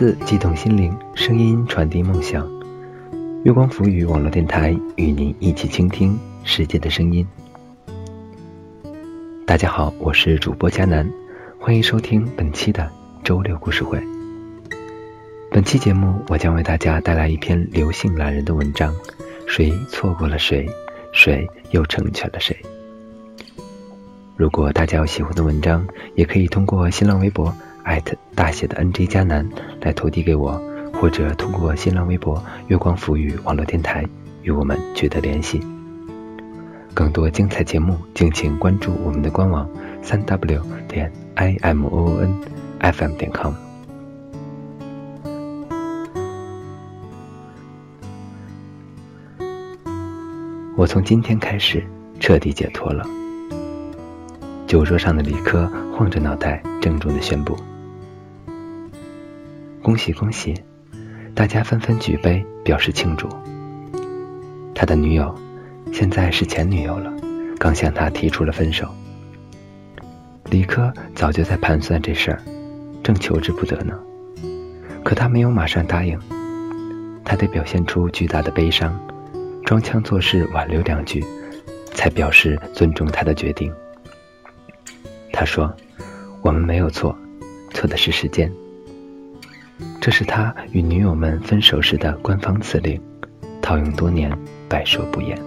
文字激动心灵，声音传递梦想。月光浮语网络电台与您一起倾听世界的声音。大家好，我是主播佳楠，欢迎收听本期的周六故事会。本期节目，我将为大家带来一篇刘姓懒人的文章：谁错过了谁，谁又成全了谁？如果大家有喜欢的文章，也可以通过新浪微博艾特大写的 NJ 加南来投递给我，或者通过新浪微博月光浮语网络电台与我们取得联系。更多精彩节目，敬请关注我们的官网三 w 点 i m o o n f m 点 com。我从今天开始彻底解脱了。酒桌上的李科晃着脑袋，郑重地宣布：“恭喜恭喜！”大家纷纷举杯表示庆祝。他的女友，现在是前女友了，刚向他提出了分手。李科早就在盘算这事儿，正求之不得呢。可他没有马上答应，他得表现出巨大的悲伤，装腔作势挽留两句，才表示尊重他的决定。他说：“我们没有错，错的是时间。”这是他与女友们分手时的官方辞令，套用多年，百说不厌。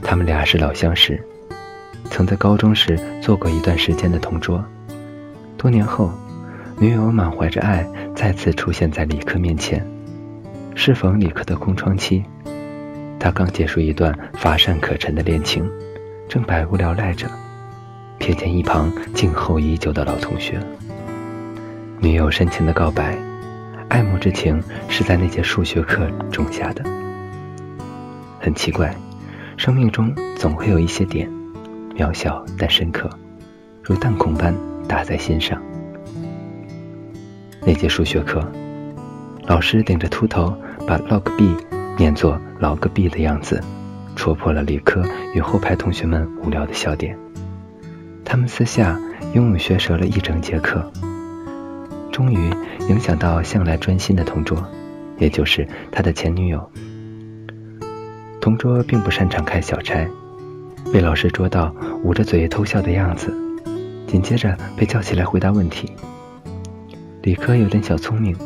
他们俩是老相识，曾在高中时做过一段时间的同桌。多年后，女友满怀着爱再次出现在李克面前，适逢李克的空窗期，他刚结束一段乏善可陈的恋情，正百无聊赖着。瞥见一旁静候已久的老同学，女友深情的告白，爱慕之情是在那节数学课种下的。很奇怪，生命中总会有一些点，渺小但深刻，如弹孔般打在心上。那节数学课，老师顶着秃头把 log b 念作老个 b 的样子，戳破了理科与后排同学们无聊的笑点。他们私下英语学舌了一整节课，终于影响到向来专心的同桌，也就是他的前女友。同桌并不擅长开小差，被老师捉到捂着嘴偷笑的样子，紧接着被叫起来回答问题。理科有点小聪明，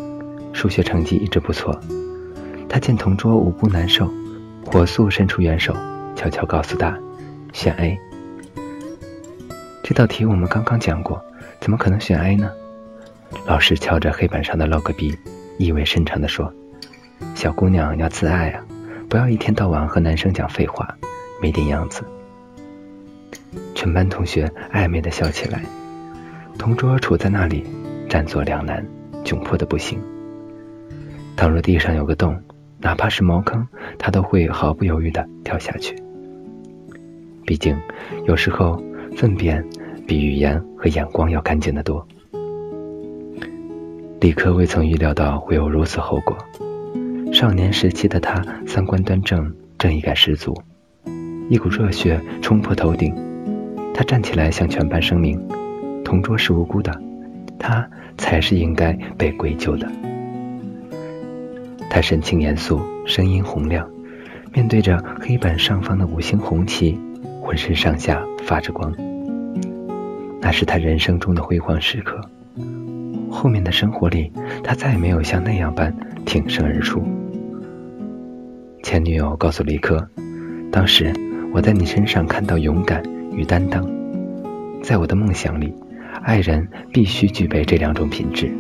数学成绩一直不错。他见同桌无不难受，火速伸出援手，悄悄告诉他：“选 A。”这道题我们刚刚讲过，怎么可能选 A 呢？老师敲着黑板上的 log b，意味深长地说：“小姑娘要自爱啊，不要一天到晚和男生讲废话，没点样子。”全班同学暧昧地笑起来，同桌杵在那里，站坐两难，窘迫的不行。倘若地上有个洞，哪怕是茅坑，他都会毫不犹豫地跳下去。毕竟，有时候粪便。比语言和眼光要干净得多。李克未曾预料到会有如此后果。少年时期的他三观端正，正义感十足，一股热血冲破头顶。他站起来向全班声明：同桌是无辜的，他才是应该被归咎的。他神情严肃，声音洪亮，面对着黑板上方的五星红旗，浑身上下发着光。那是他人生中的辉煌时刻。后面的生活里，他再也没有像那样般挺身而出。前女友告诉李克：“当时我在你身上看到勇敢与担当，在我的梦想里，爱人必须具备这两种品质，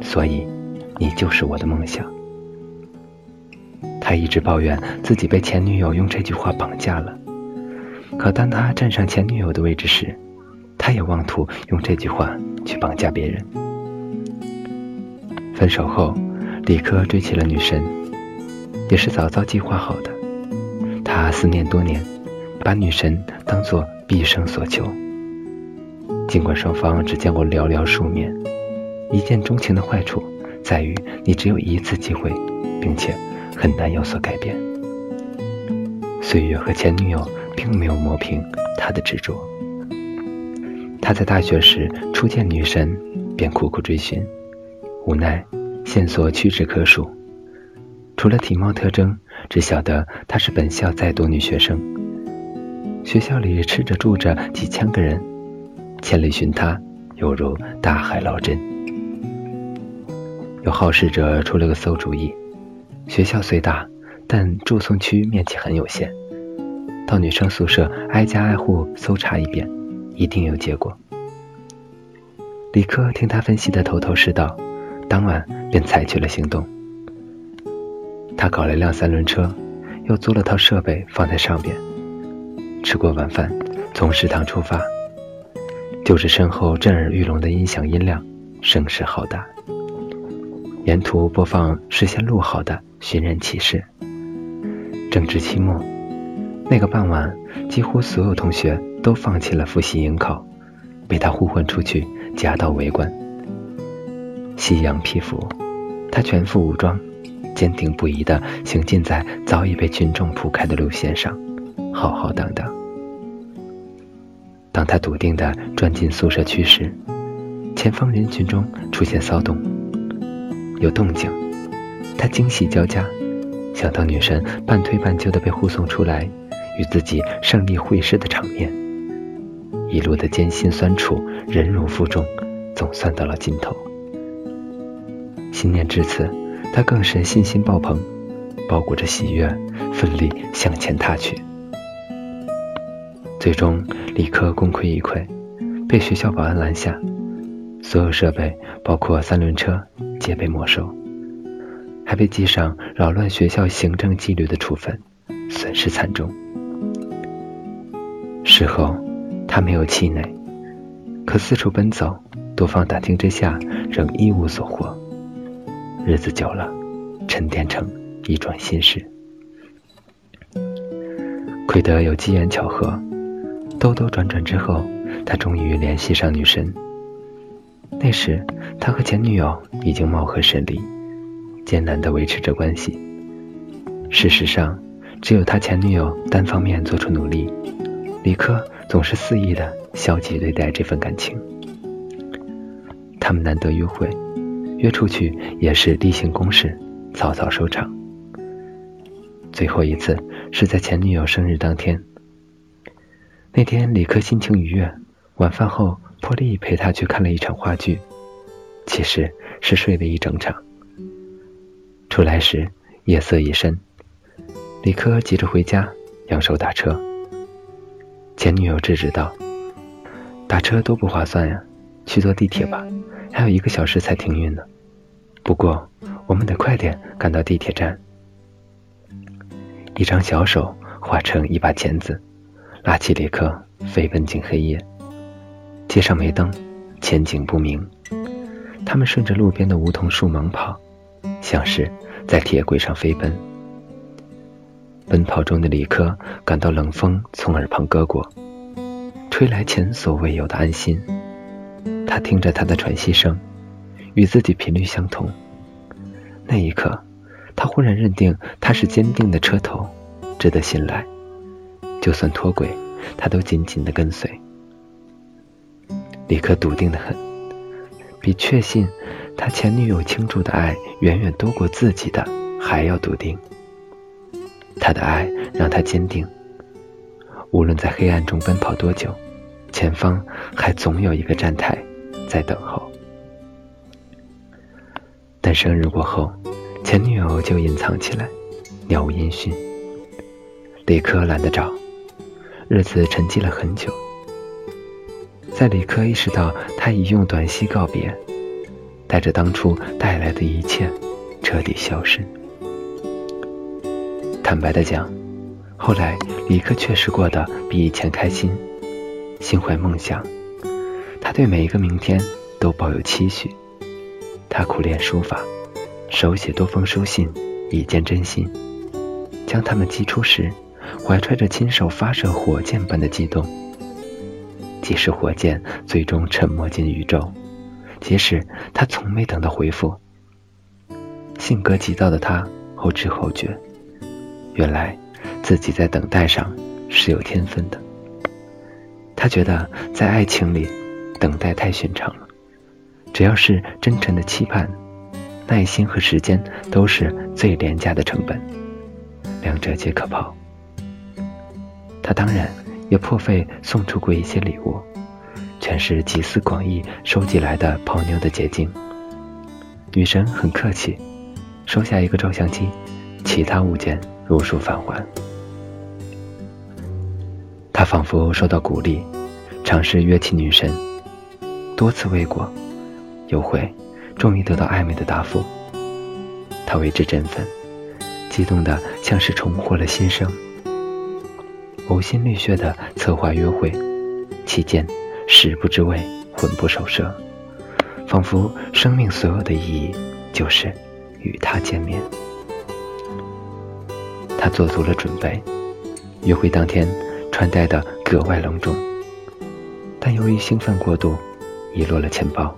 所以你就是我的梦想。”他一直抱怨自己被前女友用这句话绑架了，可当他站上前女友的位置时，他也妄图用这句话去绑架别人。分手后，李科追起了女神，也是早早计划好的。他思念多年，把女神当作毕生所求。尽管双方只见过寥寥数面，一见钟情的坏处在于你只有一次机会，并且很难有所改变。岁月和前女友并没有磨平他的执着。他在大学时初见女神，便苦苦追寻，无奈线索屈指可数，除了体貌特征，只晓得她是本校在读女学生。学校里吃着住着几千个人，千里寻她，犹如大海捞针。有好事者出了个馊主意：学校虽大，但住宿区面积很有限，到女生宿舍挨家挨户搜查一遍，一定有结果。李克听他分析的头头是道，当晚便采取了行动。他搞了一辆三轮车，又租了套设备放在上边。吃过晚饭，从食堂出发，就是身后震耳欲聋的音响音量，声势浩大。沿途播放事先录好的寻人启事。正值期末，那个傍晚，几乎所有同学都放弃了复习迎考，被他呼唤出去夹道围观。夕阳披拂，他全副武装，坚定不移地行进在早已被群众铺开的路线上。浩浩荡荡。当他笃定地转进宿舍区时，前方人群中出现骚动，有动静。他惊喜交加，想到女神半推半就地被护送出来，与自己胜利会师的场面，一路的艰辛酸楚，忍辱负重，总算到了尽头。心念至此，他更是信心爆棚，包裹着喜悦，奋力向前踏去。最终，李克功亏一篑，被学校保安拦下，所有设备，包括三轮车，皆被没收，还被记上扰乱学校行政纪律的处分，损失惨重。事后，他没有气馁，可四处奔走，多方打听之下，仍一无所获。日子久了，沉淀成一桩心事。亏得有机缘巧合。兜兜转转之后，他终于联系上女神。那时，他和前女友已经貌合神离，艰难地维持着关系。事实上，只有他前女友单方面做出努力，李科总是肆意地消极对待这份感情。他们难得约会，约出去也是例行公事，草草收场。最后一次是在前女友生日当天。那天李克心情愉悦，晚饭后破例陪他去看了一场话剧，其实是睡了一整场。出来时夜色已深，李克急着回家，扬手打车。前女友制止道：“打车多不划算呀，去坐地铁吧，还有一个小时才停运呢。不过我们得快点赶到地铁站。”一张小手化成一把钳子。拉起李克，飞奔进黑夜。街上没灯，前景不明。他们顺着路边的梧桐树猛跑，像是在铁轨上飞奔。奔跑中的李克感到冷风从耳旁割过，吹来前所未有的安心。他听着他的喘息声，与自己频率相同。那一刻，他忽然认定他是坚定的车头，值得信赖。就算脱轨，他都紧紧的跟随。李克笃定的很，比确信他前女友倾注的爱远远多过自己的还要笃定。他的爱让他坚定，无论在黑暗中奔跑多久，前方还总有一个站台在等候。但生日过后，前女友就隐藏起来，杳无音讯。李科懒得找。日子沉寂了很久，在李科意识到他已用短信告别，带着当初带来的一切彻底消失。坦白的讲，后来李科确实过得比以前开心，心怀梦想。他对每一个明天都抱有期许。他苦练书法，手写多封书信以见真心，将它们寄出时。怀揣着亲手发射火箭般的激动，即使火箭最终沉没进宇宙，即使他从没等到回复。性格急躁的他后知后觉，原来自己在等待上是有天分的。他觉得在爱情里，等待太寻常了，只要是真诚的期盼，耐心和时间都是最廉价的成本，两者皆可抛。他当然也破费送出过一些礼物，全是集思广益收集来的泡妞的结晶。女神很客气，收下一个照相机，其他物件如数返还。他仿佛受到鼓励，尝试约起女神，多次未果，有回终于得到暧昧的答复。他为之振奋，激动的像是重获了新生。呕心沥血的策划约会，期间食不知味，魂不守舍，仿佛生命所有的意义就是与他见面。他做足了准备，约会当天穿戴的格外隆重，但由于兴奋过度，遗落了钱包。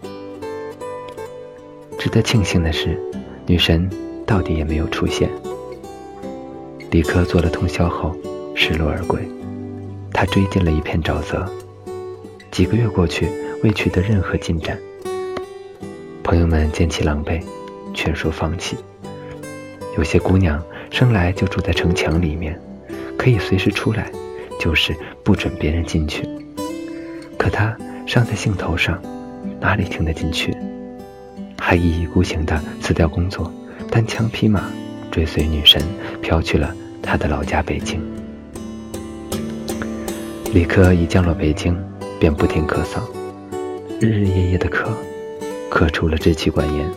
值得庆幸的是，女神到底也没有出现。李克做了通宵后。失落而归，他追进了一片沼泽。几个月过去，未取得任何进展。朋友们见其狼狈，劝说放弃。有些姑娘生来就住在城墙里面，可以随时出来，就是不准别人进去。可他尚在兴头上，哪里听得进去？还一意孤行地辞掉工作，单枪匹马追随女神，飘去了他的老家北京。李克一降落北京，便不停咳嗽，日日夜夜的咳，咳出了支气管炎。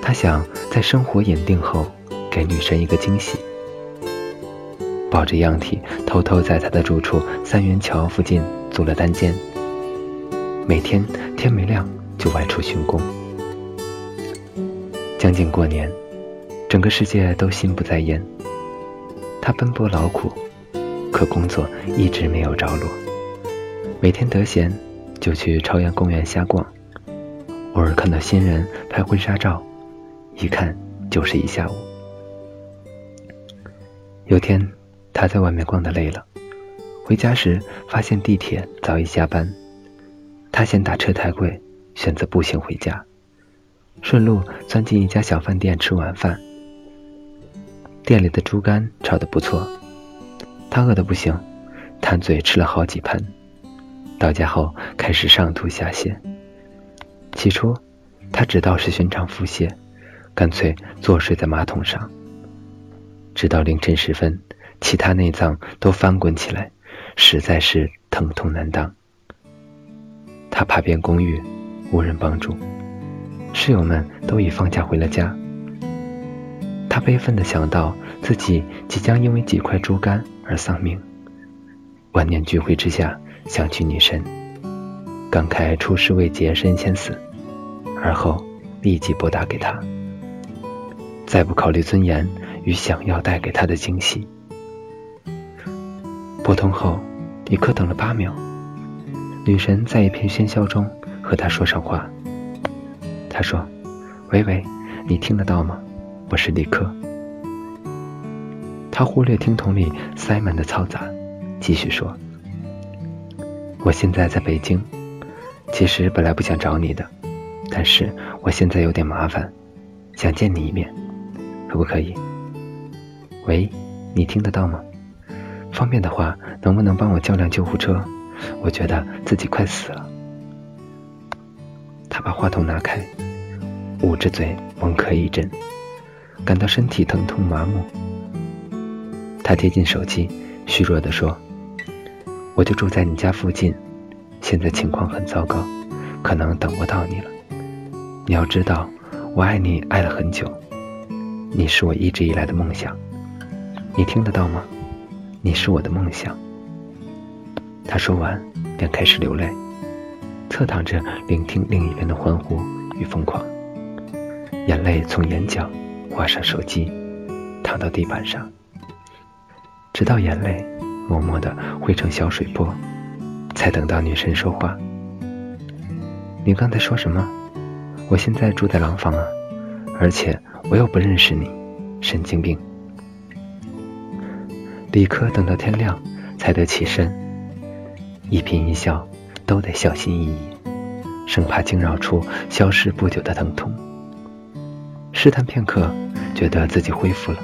他想在生活稳定后，给女神一个惊喜，抱着样体，偷偷在他的住处三元桥附近租了单间，每天天没亮就外出巡工。将近过年，整个世界都心不在焉，他奔波劳苦。可工作一直没有着落，每天得闲就去朝阳公园瞎逛，偶尔看到新人拍婚纱照，一看就是一下午。有天他在外面逛的累了，回家时发现地铁早已下班，他嫌打车太贵，选择步行回家，顺路钻进一家小饭店吃晚饭。店里的猪肝炒得不错。他饿得不行，贪嘴吃了好几盆。到家后开始上吐下泻。起初，他只道是寻常腹泻，干脆坐睡在马桶上。直到凌晨时分，其他内脏都翻滚起来，实在是疼痛难当。他爬遍公寓，无人帮助，室友们都已放假回了家。他悲愤地想到自己即将因为几块猪肝。而丧命。万念俱灰之下，想去女神，感慨出师未捷身先死，而后立即拨打给她，再不考虑尊严与想要带给她的惊喜。拨通后，李克等了八秒，女神在一片喧嚣中和他说上话。他说：“喂喂，你听得到吗？我是李克。”他忽略听筒里塞满的嘈杂，继续说：“我现在在北京，其实本来不想找你的，但是我现在有点麻烦，想见你一面，可不可以？喂，你听得到吗？方便的话，能不能帮我叫辆救护车？我觉得自己快死了。”把话筒拿开，捂着嘴猛咳一阵，感到身体疼痛麻木。他贴近手机，虚弱地说：“我就住在你家附近，现在情况很糟糕，可能等不到你了。你要知道，我爱你爱了很久，你是我一直以来的梦想。你听得到吗？你是我的梦想。”他说完，便开始流泪，侧躺着聆听另一边的欢呼与疯狂，眼泪从眼角滑上手机，淌到地板上。直到眼泪默默的汇成小水波，才等到女神说话。你刚才说什么？我现在住在廊坊啊，而且我又不认识你，神经病！李科等到天亮才得起身，一颦一笑都得小心翼翼，生怕惊扰出消失不久的疼痛。试探片刻，觉得自己恢复了。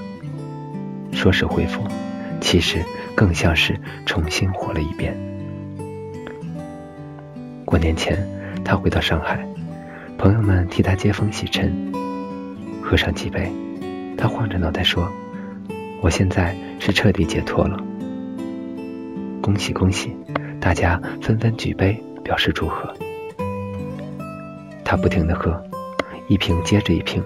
说是恢复，其实更像是重新活了一遍。过年前，他回到上海，朋友们替他接风洗尘，喝上几杯，他晃着脑袋说：“我现在是彻底解脱了。”恭喜恭喜！大家纷纷举杯表示祝贺。他不停的喝，一瓶接着一瓶，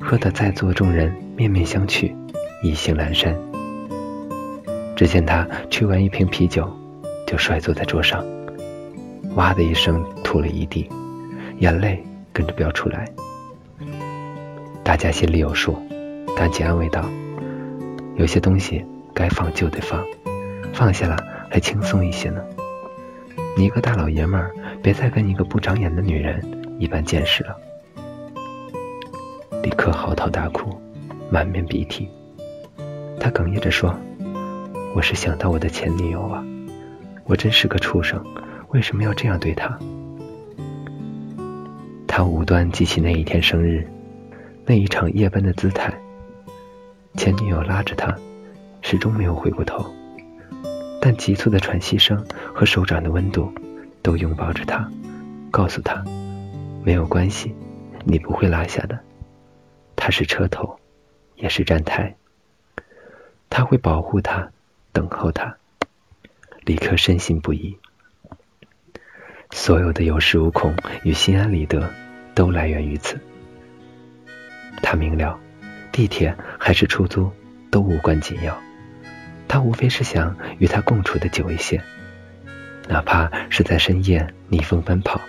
喝得在座众人面面相觑，意兴阑珊。只见他吹完一瓶啤酒，就摔坐在桌上，哇的一声吐了一地，眼泪跟着飙出来。大家心里有数，赶紧安慰道：“有些东西该放就得放，放下了。”还轻松一些呢。你一个大老爷们儿，别再跟一个不长眼的女人一般见识了。立刻嚎啕大哭，满面鼻涕。他哽咽着说：“我是想到我的前女友啊，我真是个畜生，为什么要这样对她？”他无端记起那一天生日，那一场夜奔的姿态。前女友拉着他，始终没有回过头。但急促的喘息声和手掌的温度，都拥抱着他，告诉他，没有关系，你不会落下的。他是车头，也是站台。他会保护他，等候他。李克深信不疑。所有的有恃无恐与心安理得，都来源于此。他明了，地铁还是出租，都无关紧要。他无非是想与他共处的久一些，哪怕是在深夜逆风奔跑，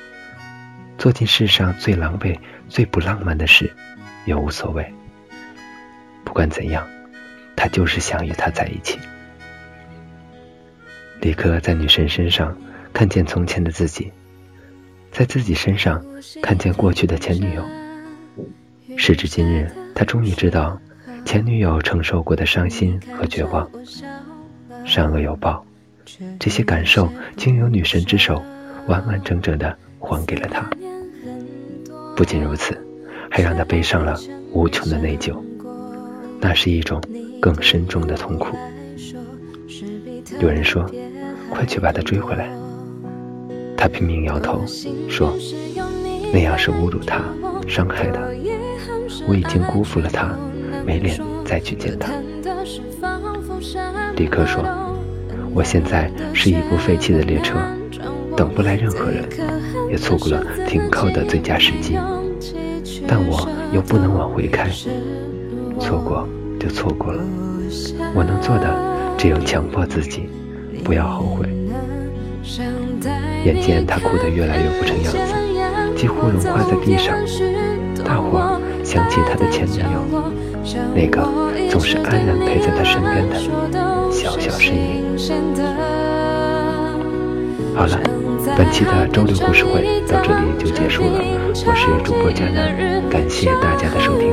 做尽世上最狼狈、最不浪漫的事，也无所谓。不管怎样，他就是想与他在一起。李克在女神身上看见从前的自己，在自己身上看见过去的前女友。时至今日，他终于知道。前女友承受过的伤心和绝望，善恶有报，这些感受经由女神之手完完整整的还给了他。不仅如此，还让他背上了无穷的内疚，那是一种更深重的痛苦。有人说：“快去把他追回来。”他拼命摇头，说：“那样是侮辱他，伤害他。我已经辜负了他。”没脸再去见他。李克说：“我现在是一部废弃的列车，等不来任何人，也错过了停靠的最佳时机。但我又不能往回开，错过就错过了。我能做的只有强迫自己，不要后悔。”眼见他哭得越来越不成样子，几乎融化在地上，大伙儿想起他的前女友。那个总是安然陪在他身边的小小身影。好了，本期的周六故事会到这里就结束了。我是主播佳楠，感谢大家的收听。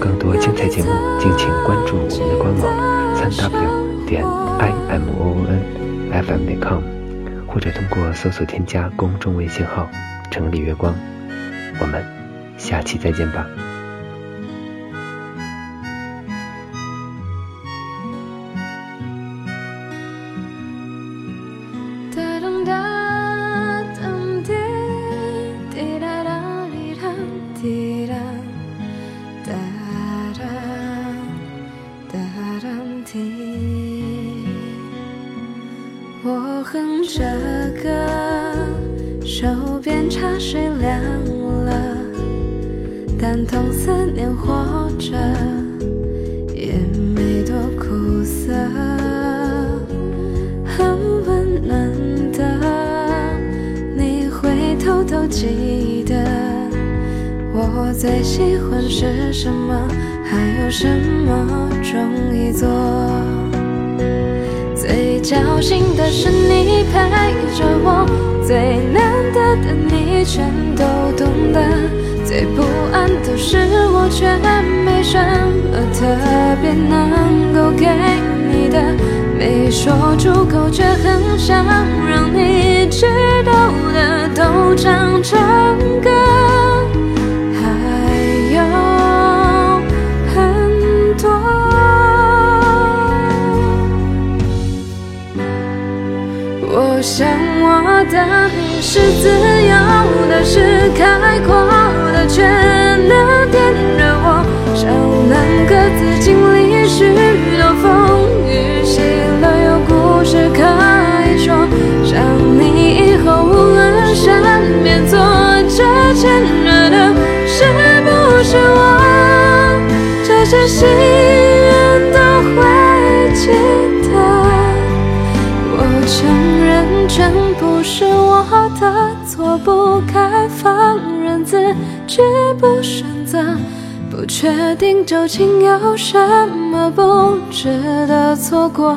更多精彩节目，敬请关注我们的官网三 w 点 i m o o n f m 点 com，或者通过搜索添加公众微信号“城里月光”。我们下期再见吧。是什么，还有什么容易做。最侥幸的是你陪着我，最难得的你全都懂得，最不安的是我却没什么特别能够给你的，没说出口却很想让你知道的都。唱成歌，想我的是自由的，是开阔的，却能点燃我，想能各自经历许多风雨，喜乐有故事可以说。想你以后无论身边坐着牵着的是不是我，这些心全部是我的错，不该放任自己不选择，不确定究竟有什么不值得错过。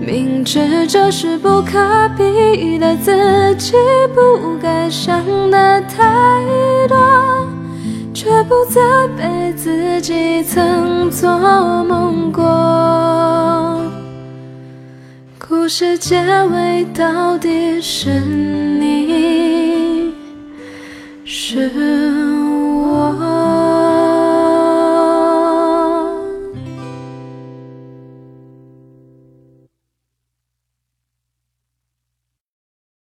明知这是不可避的，自己不该想的太多，却不责备自己曾做梦过。故事结尾到底是你，是。